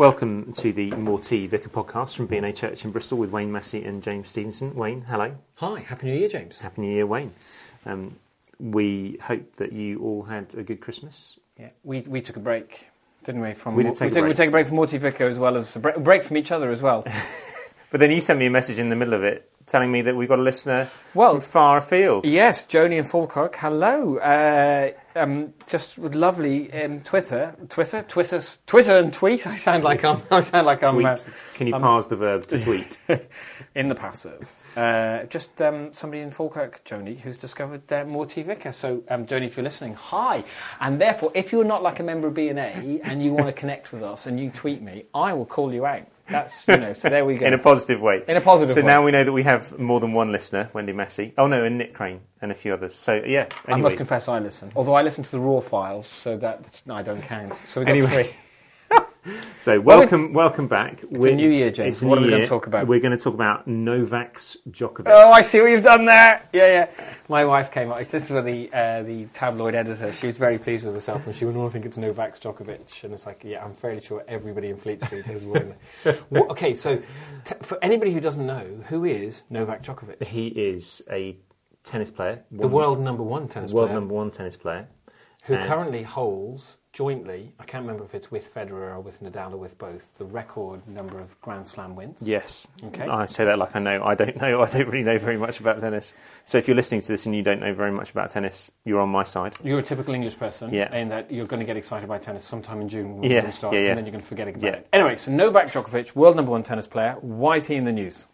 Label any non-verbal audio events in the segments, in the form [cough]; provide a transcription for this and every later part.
Welcome to the More Tea Vicar podcast from B&A Church in Bristol with Wayne Massey and James Stevenson. Wayne, hello. Hi, Happy New Year, James. Happy New Year, Wayne. Um, we hope that you all had a good Christmas. Yeah, we, we took a break, didn't we? From We did take a took, break. we took a break from More Tea Vicar as well as a break, a break from each other as well. [laughs] But then you sent me a message in the middle of it telling me that we've got a listener Well, from far afield. yes, Joni and Falkirk, hello. Uh, um, just with lovely um, Twitter, Twitter, Twitter, Twitter and tweet. I sound like I'm, I sound like I'm uh, Can you um, parse the verb to tweet? [laughs] in the passive. Uh, just um, somebody in Falkirk, Joni, who's discovered uh, More Tea Vicar. So, um, Joni, if you're listening, hi. And therefore, if you're not like a member of B&A and you want to [laughs] connect with us and you tweet me, I will call you out. That's, you know, so there we go. in a positive way. In a positive way. So way. now we know that we have more than one listener, Wendy Massey. Oh no, and Nick Crane and a few others. So yeah, I anyway. must confess I listen. Although I listen to the raw files, so that I don't count. So we've got Anyway. three. [laughs] So Well, welcome, welcome back. It's a new year, James. What are we gonna talk about? We're going to talk about Novax Djokovic. Oh, I see what you've done there. Yeah, yeah. My wife came up. This is where the uh, the tabloid editor. She was very pleased with herself, and she went, "Oh, I think it's Novak Djokovic." And it's like, yeah, I'm fairly sure everybody in Fleet Street has won. [laughs] Well, okay, so t- for anybody who doesn't know, who is Novak Djokovic? He is a tennis player, The world number one tennis world player, number one tennis player. who currently holds jointly. I can't remember if it's with Federer or with Nadal or with both. The record number of Grand Slam wins. Yes, Okay. I say that like I know. I don't know. [laughs] I don't really know very much about tennis. So if you're listening to this and you don't know very much about tennis, you're on my side. You're a typical English person, Yeah. in that you're going to get excited by tennis sometime in June when Yeah, starts, yeah, yeah. and then you're going to forget about Yeah. it. Anyway, so Novak Djokovic, world number one tennis player. Why is he in the news?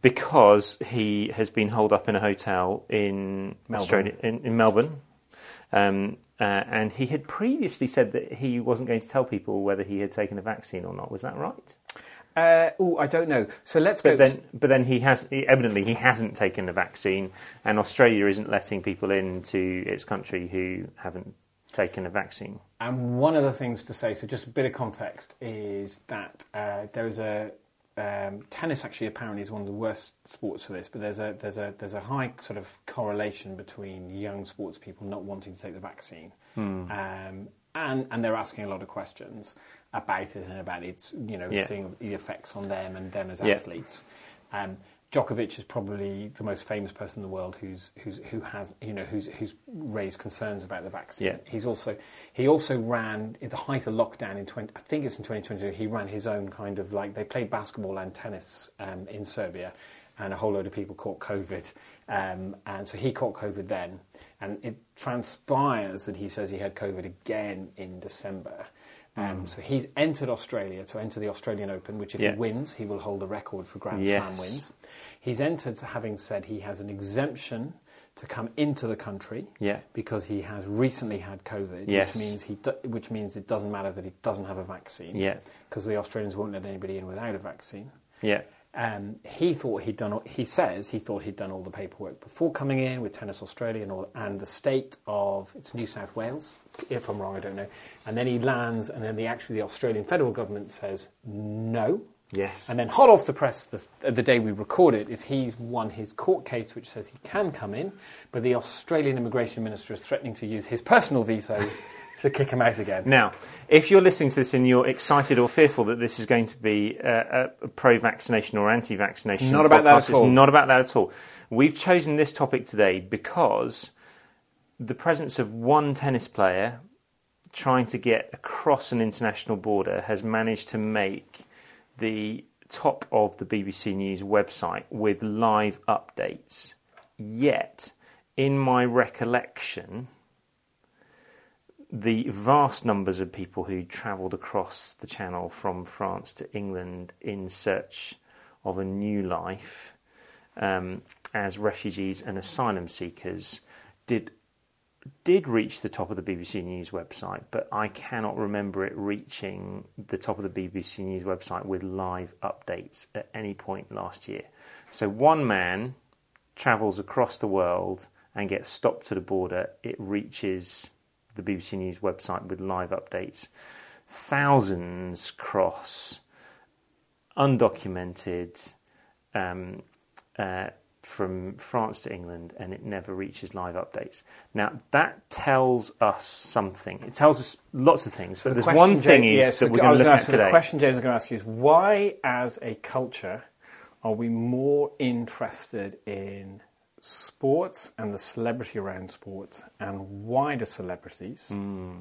because he has been holed up in a hotel in Melbourne. Australia, in, in Melbourne, um, uh, and he had previously said that he wasn't going to tell people whether he had taken a vaccine or not. Was that right? Uh, oh, I don't know. So let's go. But then, but then he has evidently he hasn't taken the vaccine, and Australia isn't letting people into its country who haven't taken a vaccine. And one of the things to say, so just a bit of context, is that uh, there is a um, tennis. Actually, apparently, is one of the worst sports for this. But there's a there's a there's a high sort of correlation between young sports people not wanting to take the vaccine, Hmm. um, and and they're asking a lot of questions about it and about its you know Yeah. seeing the effects on them and them as Yeah. athletes. Um, Djokovic is probably the most famous person in the world who's, who's, who has, you know, who's, who's raised concerns about the vaccine. Yeah. He's also, he also ran at the height of lockdown in 20, I think it's in 2022. He ran his own kind of like they played basketball and tennis um, in Serbia, and a whole load of people caught COVID, um, and so he caught COVID then, and it transpires that he says he had COVID again in December. Um, So he's entered Australia to enter the Australian Open, which if Yeah. he wins, he will hold the record for Grand Yes. Slam wins. He's entered having said he has an exemption to come into the country Yeah. because he has recently had COVID, Yes. which means he do, which means it doesn't matter that he doesn't have a vaccine Yeah, because the Australians won't let anybody in without a vaccine. yeah, Um, he thought he'd done. all- He says he thought he'd done all the paperwork before coming in with Tennis Australia and, all, and the state of it's New South Wales. If I'm wrong, I don't know. And then he lands, and then the actually the Australian federal government says no. yes. And then hot off the press, the, the day we record it, is he's won his court case, which says he can come in, but the Australian immigration minister is threatening to use his personal veto [laughs] to kick him out again. Now, if you're listening to this and you're excited or fearful that this is going to be a, a pro-vaccination or anti-vaccination, It's not about that podcast, at all. It's not about that at all. We've chosen this topic today because the presence of one tennis player trying to get across an international border has managed to make the top of the BBC News website with live updates. Yet, in my recollection, the vast numbers of people who travelled across the channel from France to England in search of a new life um, as refugees and asylum seekers did did reach the top of the BBC News website, but I cannot remember it reaching the top of the BBC News website with live updates at any point last year. So one man travels across the world and gets stopped at a border, it reaches the BBC News website with live updates. Thousands cross undocumented, um, uh, from France to England and it never reaches live updates. Now that tells us something. It tells us lots of things. So but the there's one thing James- is yes, that we're going to look at ask- today. The question James is going to ask you is why, as a culture, are we more interested in sports and the celebrity around sports and wider celebrities? Hmm.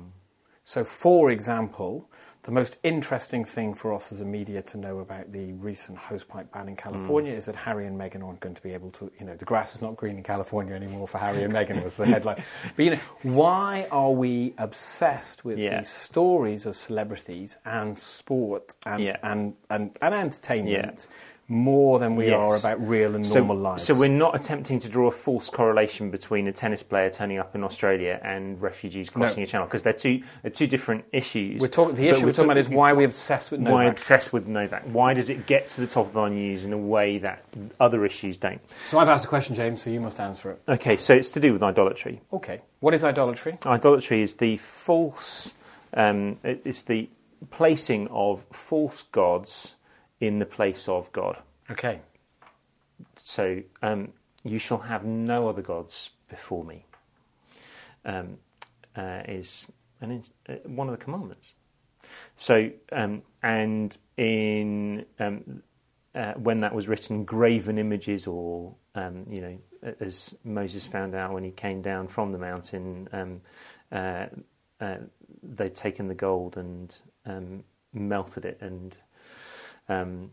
So, for example, the most interesting thing for us as a media to know about the recent hosepipe ban in California Hmm. is that Harry and Meghan aren't going to be able to, you know, the grass is not green in California anymore for Harry and Meghan was the headline. But, you know, why are we obsessed with Yeah. these stories of celebrities and sport and, Yeah. and, and, and entertainment more than we are about real and So, normal lives? so we're not attempting to draw a false correlation between a tennis player turning up in Australia and refugees crossing a channel because they're two they're two different issues. We're talking, the issue we're talking about is why we're obsessed with why Novak. obsessed with Novak? Why does it get to the top of our news in a way that other issues don't? So I've asked a question, James, so you must answer it. Okay, so it's to do with idolatry. Okay. What is idolatry? Idolatry is the false, um, it's the placing of false gods in the place of God. Okay. So um, you shall have no other gods before me. Um, uh, is an, in- uh, one of the commandments. So um, and in um, uh, when that was written, graven images, or um, you know, as Moses found out when he came down from the mountain, um, uh, uh, they'd taken the gold and um, melted it and. Um,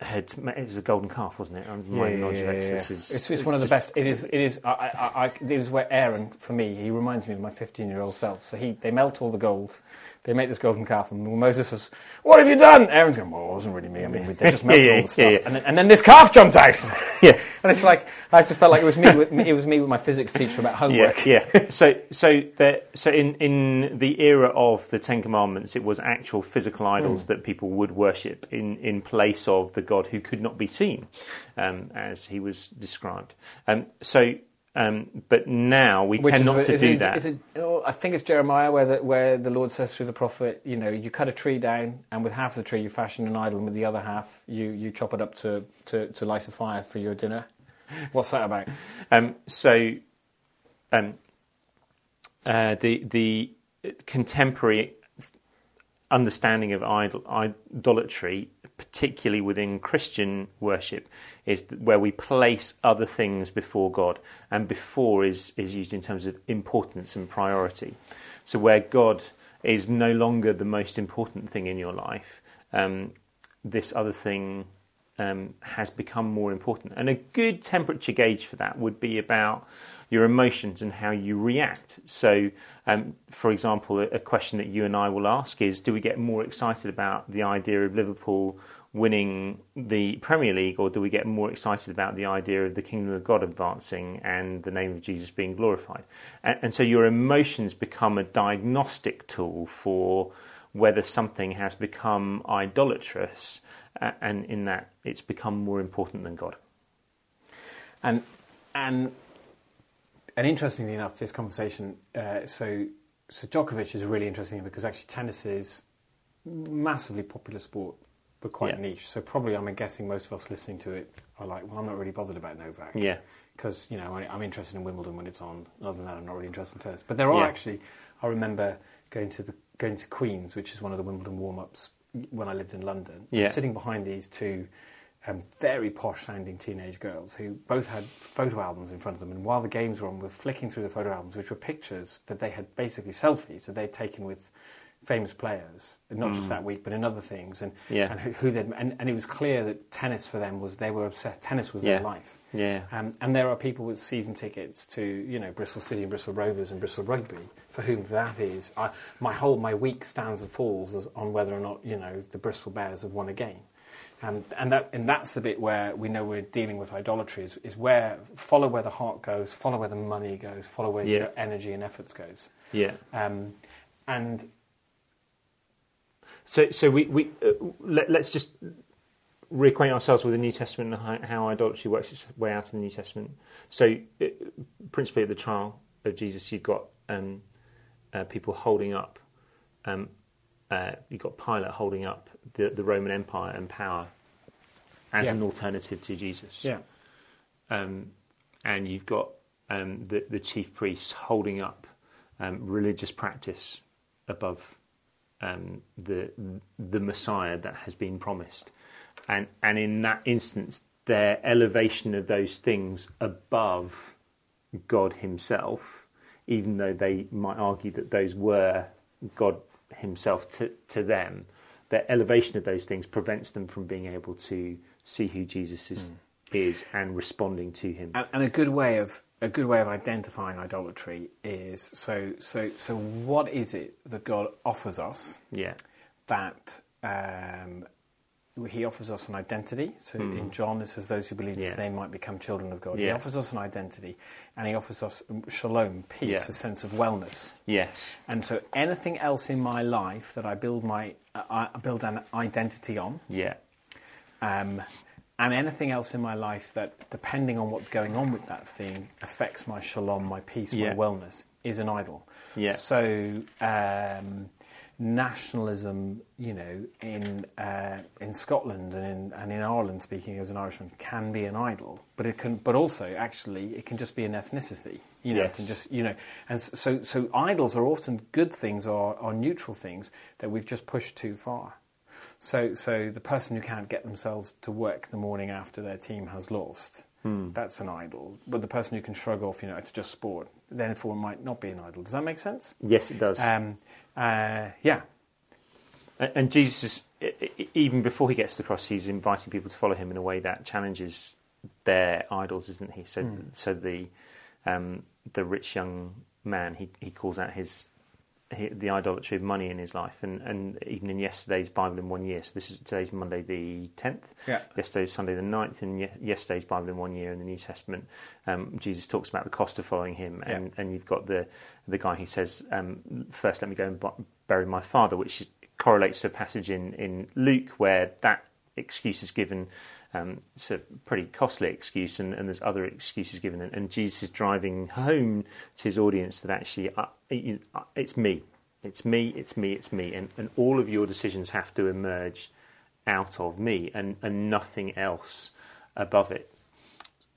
had it was a golden calf, wasn't it? Yeah, my yeah, of yeah, yeah. is- It's, it's one of the best. It is. It is. I, I, I, it is where Aaron, for me, he reminds me of my 15-year-old self. So he, they melt all the gold, they make this golden calf, and Moses says, "What have you done?" Aaron's going, "Well, it wasn't really me. I mean, they just [laughs] melted Yeah, yeah, all the stuff, yeah. And, then, and then this calf jumped out." [laughs] Yeah. [laughs] and it's like I just felt like it was me. With, it was me with my physics teacher about homework. Yeah, yeah. So, so, the, so in in the era of the Ten Commandments, it was actual physical idols that people would worship in in place of the God who could not be seen, um, as he was described. Um, so, um, but now we Which tend not to is do it, that. Is it, oh, I think it's Jeremiah where the, where the Lord says through the prophet, you know, you cut a tree down, and with half of the tree you fashion an idol, and with the other half you, you chop it up to, to, to light a fire for your dinner. What's that about? Um, so, um, uh, the the contemporary understanding of idol, idolatry, particularly within Christian worship, is where we place other things before God, and before is is used in terms of importance and priority. So, where God is no longer the most important thing in your life, um, this other thing um, has become more important. And a good temperature gauge for that would be about your emotions and how you react. So, um, for example, a, question that you and I will ask is do we get more excited about the idea of Liverpool winning the Premier League, or do we get more excited about the idea of the kingdom of God advancing and the name of Jesus being glorified? And, and so your emotions become a diagnostic tool for whether something has become idolatrous, and in that it's become more important than God. And and and interestingly enough, this conversation. Uh, so so Djokovic is really interesting because actually tennis is massively popular sport, but quite Yeah. niche. So probably I'm guessing most of us listening to it are like, well, I'm not really bothered about Novak. Yeah. because you know I'm interested in Wimbledon when it's on. Other than that, I'm not really interested in tennis. But there are Yeah. actually. I remember going to the going to Queens, which is one of the Wimbledon warm-ups when I lived in London. Yeah. sitting behind these two um, very posh-sounding teenage girls who both had photo albums in front of them, and while the games were on, were flicking through the photo albums, which were pictures that they had basically selfies that they'd taken with famous players, and not just that week, but in other things, and Mm. Yeah. and who, who they'd and, and it was clear that tennis for them was they were obsessed. Tennis was Yeah. their life. Yeah. Um, and there are people with season tickets to, you know, Bristol City and Bristol Rovers and Bristol Rugby for whom that is. I, my whole my week stands and falls on whether or not you know the Bristol Bears have won a game. Um, and that and that's the bit where we know we're dealing with idolatry is, is where follow where the heart goes, follow where the money goes, follow where Yeah. your energy and efforts goes. Yeah. Um, and So, so we, we uh, let, us just reacquaint ourselves with the New Testament and how, how idolatry works its way out in the New Testament. So, uh, principally at the trial of Jesus, you've got um, uh, people holding up. Um, uh, you've got Pilate holding up the, the Roman Empire and power as Yeah. an alternative to Jesus. yeah, um, and you've got um, the, the chief priests holding up um, religious practice above um, the the Messiah that has been promised, and and in that instance, their elevation of those things above God Himself, even though they might argue that those were God Himself to, to them, their elevation of those things prevents them from being able to see who Jesus is, mm. is and responding to Him. And, and, a good way of a good way of identifying idolatry is so so so. What is it that God offers us? Yeah, that um, he offers us an identity. So mm. in John, it says, Those who believe in yeah. his name might become children of God. Yeah. He offers us an identity and he offers us shalom, peace, yeah. a sense of wellness. Yes. And so anything else in my life that I build, my, uh, I build an identity on. Yeah. Um, and anything else in my life that, depending on what's going on with that thing, affects my shalom, my peace, my wellness, is an idol. Yeah. So. Um, nationalism, you know, in uh, in Scotland and in and in Ireland, speaking as an Irishman, can be an idol, but it can, but also actually it can just be an ethnicity. You know, yes. it can just you know, and so so idols are often good things or, or neutral things that we've just pushed too far. So so the person who can't get themselves to work the morning after their team has lost. Hmm. That's an idol. But the person who can shrug off, you know, it's just sport, therefore it might not be an idol. Does that make sense? Yes, it does. Um, uh, yeah. And Jesus, even before he gets to the cross, he's inviting people to follow him in a way that challenges their idols, isn't he? So, mm. so the um, the rich young man, he he calls out his the idolatry of money in his life, and, and even in yesterday's Bible in one year. So this is today's Monday the tenth. Yeah. Yesterday's Sunday the 9th, and ye- yesterday's Bible in one year in the New Testament. Um, Jesus talks about the cost of following him, and, yeah. and you've got the the guy who says, um, "First, let me go and bury my father," which correlates to a passage in in Luke where that excuse is given. Um, it's a pretty costly excuse, and, and, there's other excuses given. And, and, Jesus is driving home to his audience that actually, uh, uh, it's me, it's me, it's me, it's me, and, and all of your decisions have to emerge out of me, and, and nothing else above it.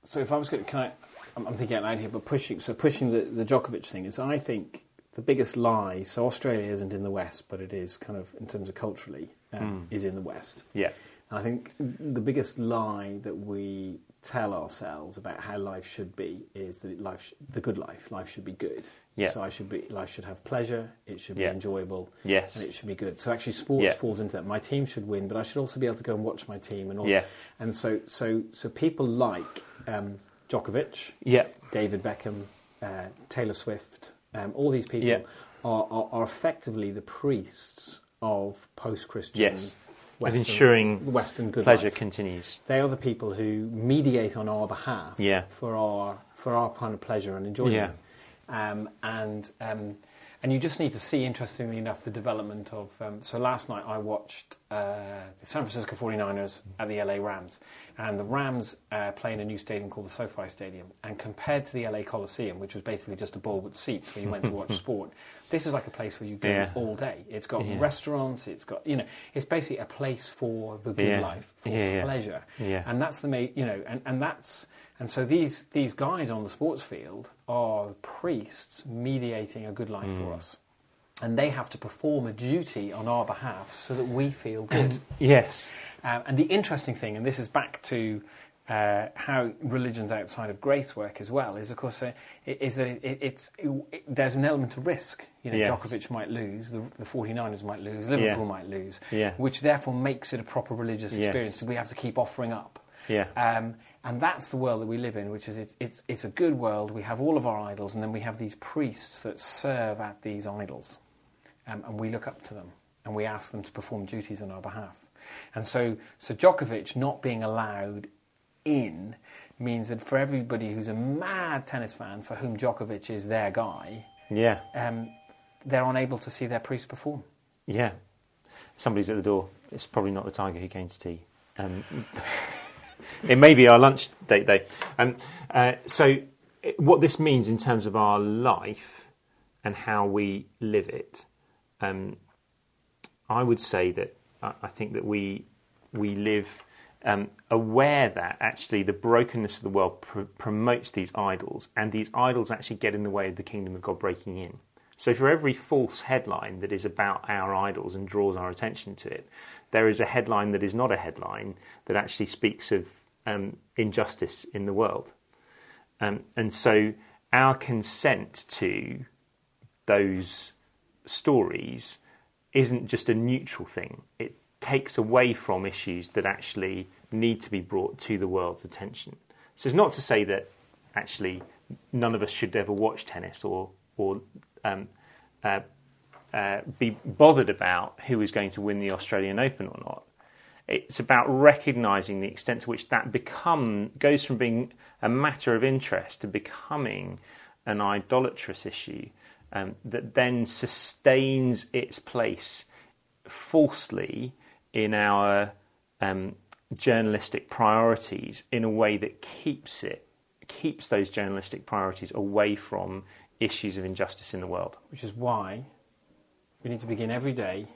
So, if I was going, to, can I? I'm thinking out loud here, but pushing. So, pushing the, the Djokovic thing is, I think, the biggest lie. So, Australia isn't in the West, but it is kind of in terms of culturally, um, mm. is in the West. Yeah. I think the biggest lie that we tell ourselves about how life should be is that life, sh- the good life, life should be good. Yeah. So I should be, life should have pleasure. It should be yeah. enjoyable. Yes. And it should be good. So actually, sports yeah. falls into that. My team should win, but I should also be able to go and watch my team and all. Yeah. And so, so, so people like um, Djokovic, yeah. David Beckham, uh, Taylor Swift, um, all these people yeah. are, are, are effectively the priests of post-Christian yes. Western, ensuring Western good pleasure life. continues. They are the people who mediate on our behalf yeah. for our for our kind of pleasure and enjoyment. Yeah. Um, and um, and you just need to see, interestingly enough, the development of. Um, so last night I watched uh, the San Francisco 49ers at the LA Rams, and the Rams uh, play in a new stadium called the SoFi Stadium. And compared to the LA Coliseum, which was basically just a ball with seats where you went to watch [laughs] sport, this is like a place where you go yeah. all day. It's got yeah. restaurants. It's got you know, it's basically a place for the good yeah. life, for pleasure. Yeah. And that's the main. you know, and, and that's and so these these guys on the sports field are priests mediating a good life mm. for us. And they have to perform a duty on our behalf so that we feel [clears throat] good. yes. Um, and the interesting thing, and this is back to uh, how religions outside of grace work as well is, of course, uh, is that it, it's it, there's an element of risk. You know, yes. Djokovic might lose, the, the 49ers might lose, Liverpool yeah. might lose, yeah. which therefore makes it a proper religious experience. Yes. We have to keep offering up. Yeah. Um, and that's the world that we live in, which is it, it's, it's a good world. We have all of our idols, and then we have these priests that serve at these idols. Um, and we look up to them, and we ask them to perform duties on our behalf. And so, so Djokovic not being allowed in means that for everybody who's a mad tennis fan for whom Djokovic is their guy, yeah, um, they're unable to see their priest perform. Yeah, somebody's at the door. It's probably not the tiger who came to tea. Um, it may be our lunch date day. Um, uh, so, what this means in terms of our life and how we live it, um, I would say that I think that we we live um, aware that actually the brokenness of the world pr- promotes these idols, and these idols actually get in the way of the kingdom of God breaking in. So, for every false headline that is about our idols and draws our attention to it, there is a headline that is not a headline that actually speaks of um, injustice in the world. Um, and so, our consent to those stories isn't just a neutral thing. It takes away from issues that actually need to be brought to the world's attention. So it's not to say that actually none of us should ever watch tennis or or um, uh, uh, be bothered about who is going to win the Australian Open or not. It's about recognising the extent to which that become goes from being a matter of interest to becoming an idolatrous issue um, that then sustains its place falsely in our um, journalistic priorities in a way that keeps it keeps those journalistic priorities away from issues of injustice in the world. Which is why we need to begin every day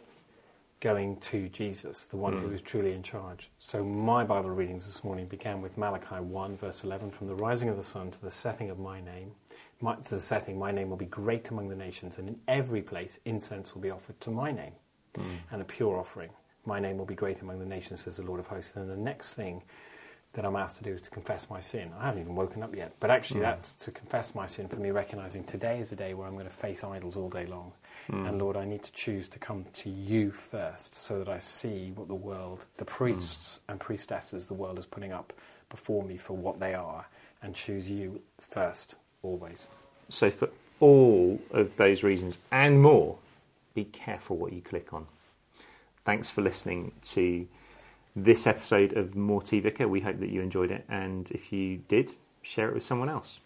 going to Jesus, the one mm. who is truly in charge. So my Bible readings this morning began with Malachi 1, verse 11 From the rising of the sun to the setting of my name, my, to the setting, my name will be great among the nations, and in every place incense will be offered to my name, mm. and a pure offering. My name will be great among the nations, says the Lord of hosts. And the next thing that I'm asked to do is to confess my sin. I haven't even woken up yet, but actually, mm. that's to confess my sin for me, recognizing today is a day where I'm going to face idols all day long. Mm. And Lord, I need to choose to come to you first so that I see what the world, the priests mm. and priestesses the world is putting up before me for what they are, and choose you first, always. So, for all of those reasons and more, be careful what you click on. Thanks for listening to this episode of More Vicar. We hope that you enjoyed it, and if you did, share it with someone else.